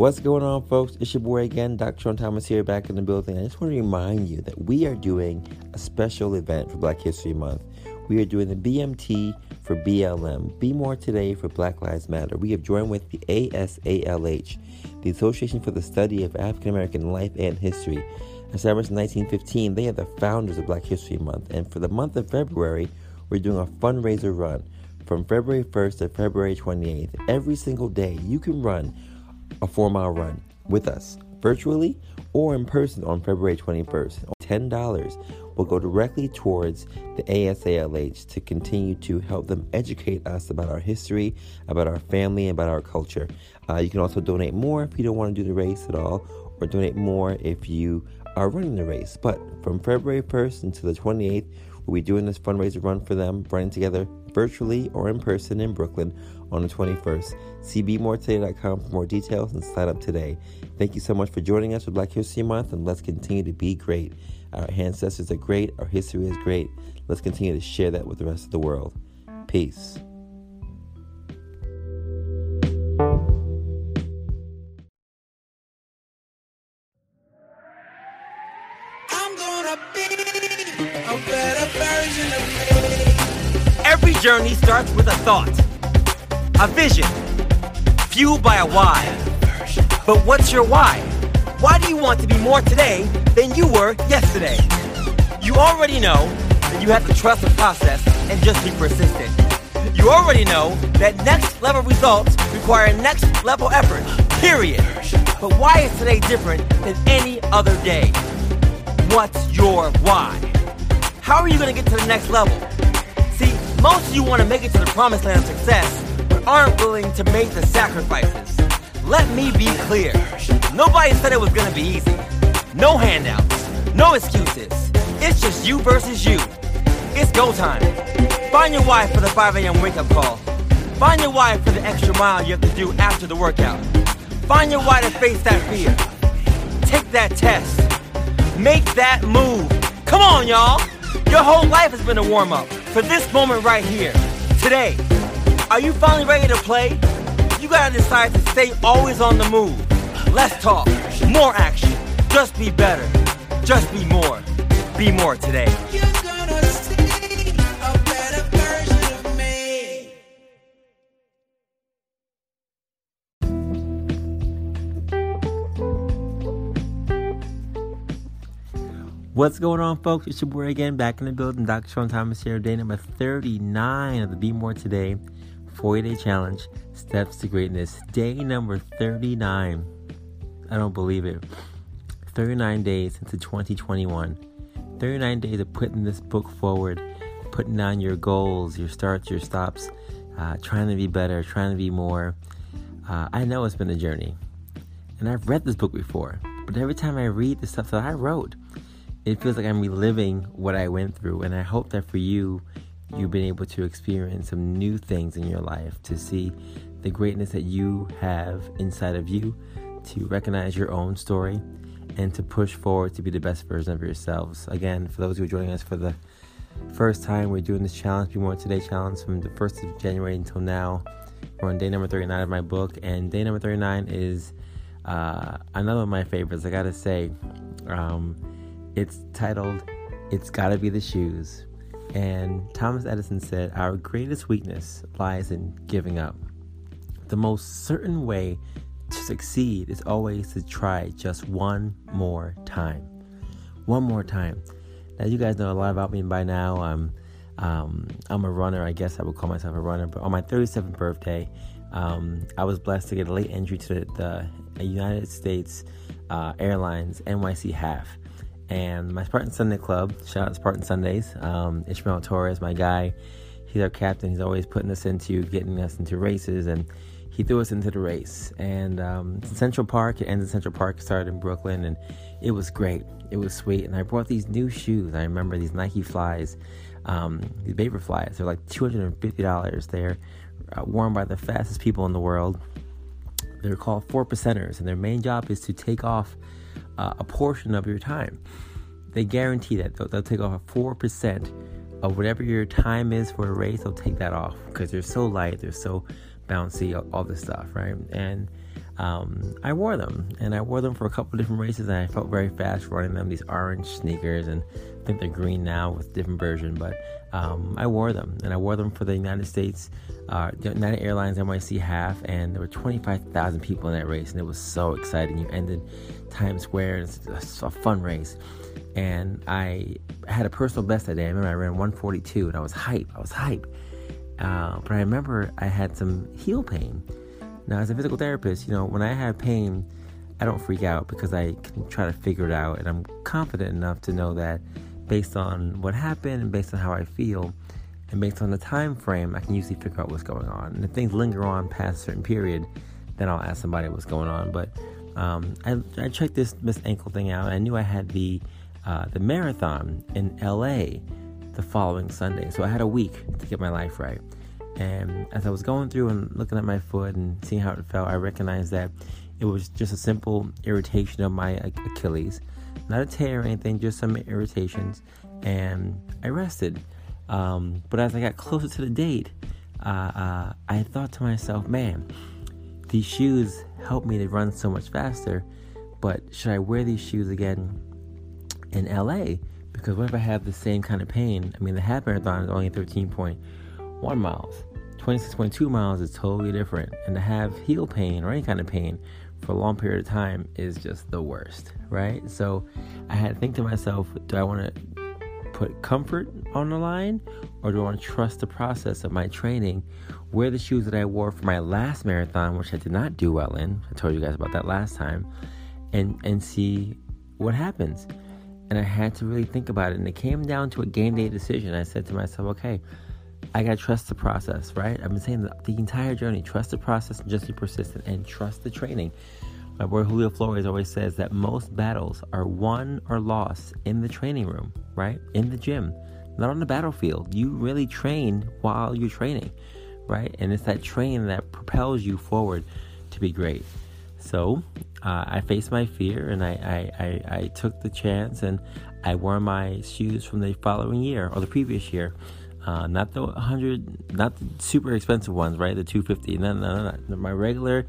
What's going on, folks? It's your boy again, Dr. Sean Thomas here, back in the building. I just want to remind you that we are doing a special event for Black History Month. We are doing the BMT for BLM, Be More Today for Black Lives Matter. We have joined with the ASALH, the Association for the Study of African American Life and History. Established in 1915, they are the founders of Black History Month. And for the month of February, we're doing a fundraiser run from February 1st to February 28th. Every single day, you can run a four mile run with us virtually or in person on February 21st. $10 will go directly towards the ASALH to continue to help them educate us about our history, about our family, about our culture. Uh, you can also donate more if you don't want to do the race at all, or donate more if you are running the race. But from February 1st until the 28th, we'll be doing this fundraiser run for them, running together virtually or in person in Brooklyn on the 21st. CBMoreToday.com for more details and sign up today. Thank you so much for joining us for Black History Month, and let's continue to be great. Our ancestors are great, our history is great. Let's continue to share that with the rest of the world. Peace. Every journey starts with a thought, a vision, fueled by a why. But what's your why? Why do you want to be more today than you were yesterday? You already know that you have to trust the process and just be persistent. You already know that next level results require next level effort, period. But why is today different than any other day? What's your why? How are you going to get to the next level? See, most of you want to make it to the promised land of success, aren't willing to make the sacrifices. Let me be clear. Nobody said it was to be easy. No handouts, no excuses. It's just you versus you. It's go time. Find your wife for the 5 a.m. wake up call. Find your wife for the extra mile you have to do after the workout. Find your wife to face that fear. Take that test. Make that move. Come on, y'all. Your whole life has been a warm up for this moment right here, today. Are you finally ready to play? You gotta decide to stay always on the move. Less talk, more action. Just be better. Just be more. Be more today. What's going on, folks? It's your boy again, back in the building. Dr. Sean Thomas here, day number 39 of the Be More Today 40 Day Challenge Steps to Greatness. Day number 39. I don't believe it. 39 days into 2021. 39 days of putting this book forward, putting down your goals, your starts, your stops, uh, trying to be better, trying to be more. Uh, I know it's been a journey. And I've read this book before, but every time I read the stuff that I wrote, it feels like I'm reliving what I went through. And I hope that for you, you've been able to experience some new things in your life, to see the greatness that you have inside of you, to recognize your own story, and to push forward to be the best version of yourselves. Again, for those who are joining us for the first time, we're doing this challenge, Be More Today challenge, from the 1st of January until now. We're on day number 39 of my book, and day number 39 is uh, another of my favorites, I gotta say. Um, it's titled It's Gotta Be the Shoes. And Thomas Edison said, Our greatest weakness lies in giving up. The most certain way to succeed is always to try just one more time. One more time. Now, you guys know a lot about me by now. I'm, um, I'm a runner. I guess I would call myself a runner. But on my 37th birthday, um, I was blessed to get a late entry to the, the United States uh, Airlines NYC half and my Spartan Sunday Club. Shout out Spartan Sundays. Um, Ishmael Torres, my guy, he's our captain. He's always putting us into getting us into races, and he threw us into the race. And um, Central Park, it ends in Central Park, started in Brooklyn, and it was great. It was sweet. And I brought these new shoes. I remember these Nike Flies, um, these Vapor Flies. They're like $250. They're uh, worn by the fastest people in the world. They're called four percenters, and their main job is to take off uh, a portion of your time. They guarantee that they'll, they'll take off a 4% of whatever your time is for a race, they'll take that off because they're so light, they're so bouncy, all, all this stuff, right? And um, I wore them, and I wore them for a couple different races, and I felt very fast running them. These orange sneakers, and I think they're green now with different version, but um, I wore them, and I wore them for the United States, uh, United Airlines NYC half, and there were 25,000 people in that race, and it was so exciting. You ended Times Square, and it's a fun race, and I had a personal best that day. I remember I ran 142, and I was hype. I was hype, uh, but I remember I had some heel pain now, as a physical therapist, you know, when I have pain, I don't freak out because I can try to figure it out, and I'm confident enough to know that based on what happened and based on how I feel, and based on the time frame, I can usually figure out what's going on. And if things linger on past a certain period, then I'll ask somebody what's going on. But um, I, I, checked this this ankle thing out. I knew I had the uh, the marathon in LA the following Sunday, so I had a week to get my life right. And as I was going through and looking at my foot and seeing how it felt, I recognized that it was just a simple irritation of my Achilles, not a tear or anything, just some irritations. And I rested. Um, but as I got closer to the date, uh, uh, I thought to myself, man, these shoes help me to run so much faster. But should I wear these shoes again in LA? Because what if I have the same kind of pain? I mean, the half marathon is only 13.1 miles. 26.2 miles is totally different. And to have heel pain or any kind of pain for a long period of time is just the worst, right? So I had to think to myself, do I want to put comfort on the line or do I want to trust the process of my training? Wear the shoes that I wore for my last marathon, which I did not do well in. I told you guys about that last time, and and see what happens. And I had to really think about it. And it came down to a game day decision. I said to myself, okay, I gotta trust the process, right? I've been saying the, the entire journey trust the process and just be persistent and trust the training. My boy Julio Flores always says that most battles are won or lost in the training room, right? In the gym, not on the battlefield. You really train while you're training, right? And it's that training that propels you forward to be great. So uh, I faced my fear and I, I, I, I took the chance and I wore my shoes from the following year or the previous year. Uh, not the 100, not the super expensive ones, right? The 250. No, no, no, no. My regular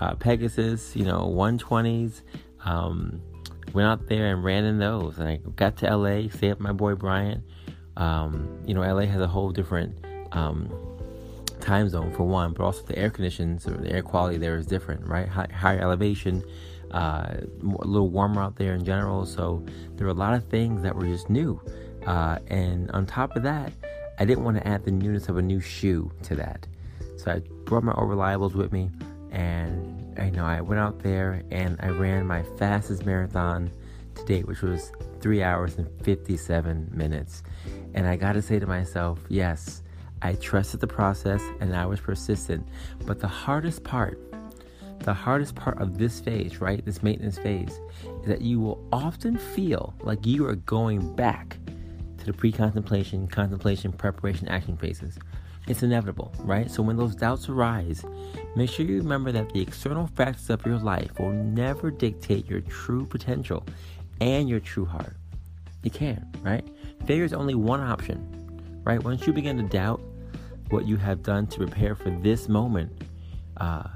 uh, Pegasus, you know, 120s. Um, went out there and ran in those. And I got to LA, stayed with my boy Brian. Um, you know, LA has a whole different um, time zone for one, but also the air conditions or the air quality there is different, right? High, higher elevation, uh, a little warmer out there in general. So there were a lot of things that were just new. Uh, and on top of that, I didn't want to add the newness of a new shoe to that. So I brought my old reliables with me and I know I went out there and I ran my fastest marathon to date, which was three hours and 57 minutes. And I got to say to myself, yes, I trusted the process and I was persistent. But the hardest part, the hardest part of this phase, right, this maintenance phase, is that you will often feel like you are going back the pre contemplation, contemplation, preparation, action phases. It's inevitable, right? So when those doubts arise, make sure you remember that the external factors of your life will never dictate your true potential and your true heart. You can, right? Failure is only one option, right? Once you begin to doubt what you have done to prepare for this moment, uh,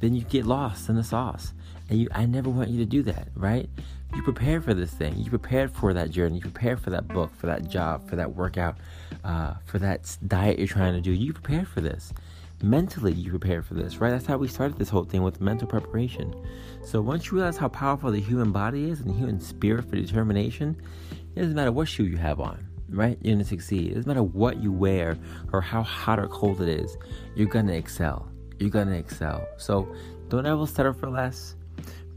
then you get lost in the sauce. And you, I never want you to do that, right? you prepared for this thing. You prepared for that journey. You prepared for that book, for that job, for that workout, uh, for that diet you're trying to do. You prepared for this. Mentally, you prepared for this, right? That's how we started this whole thing with mental preparation. So once you realize how powerful the human body is and the human spirit for determination, it doesn't matter what shoe you have on, right? You're gonna succeed. It doesn't matter what you wear or how hot or cold it is. You're gonna excel. You're gonna excel. So don't ever settle for less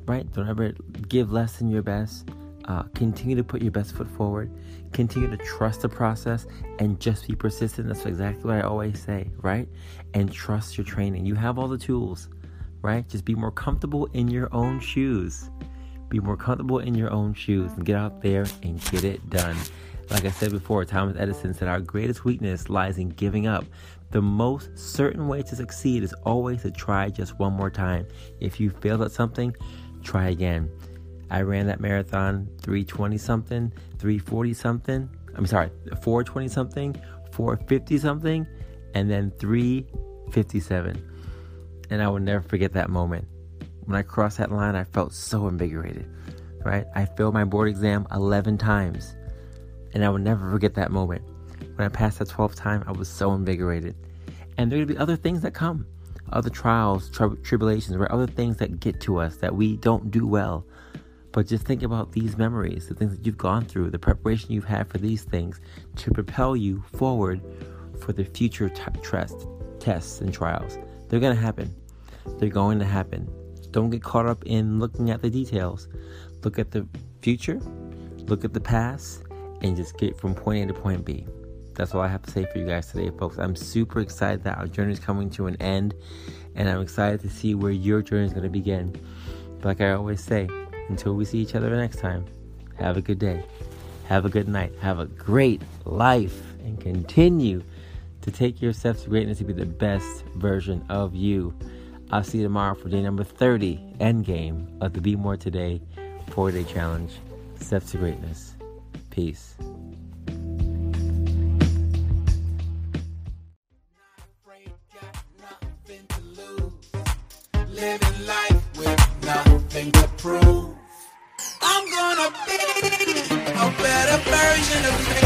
right? Don't ever give less than your best. Uh, continue to put your best foot forward. Continue to trust the process and just be persistent. That's exactly what I always say, right? And trust your training. You have all the tools, right? Just be more comfortable in your own shoes. Be more comfortable in your own shoes and get out there and get it done. Like I said before, Thomas Edison said our greatest weakness lies in giving up. The most certain way to succeed is always to try just one more time. If you failed at something, try again. I ran that marathon 320 something, 340 something. I'm sorry, 420 something, 450 something, and then 357. And I will never forget that moment When I crossed that line, I felt so invigorated, right? I failed my board exam 11 times, and I will never forget that moment. When I passed that 12th time, I was so invigorated. And there to be other things that come, other trials, tri- tribulations, or other things that get to us that we don't do well. But just think about these memories, the things that you've gone through, the preparation you've had for these things to propel you forward for the future t- tests and trials. They're going to happen. They're going to happen. Don't get caught up in looking at the details. Look at the future, look at the past, and just get from point A to point B. That's all I have to say for you guys today, folks. I'm super excited that our journey is coming to an end, and I'm excited to see where your journey is going to begin. But like I always say, until we see each other next time, have a good day. Have a good night. Have a great life and continue to take your steps to greatness to be the best version of you. I'll see you tomorrow for day number 30, endgame of the Be More Today 4 day challenge. Steps to greatness. Peace. Living life with nothing to prove. I'm gonna be a better version of me.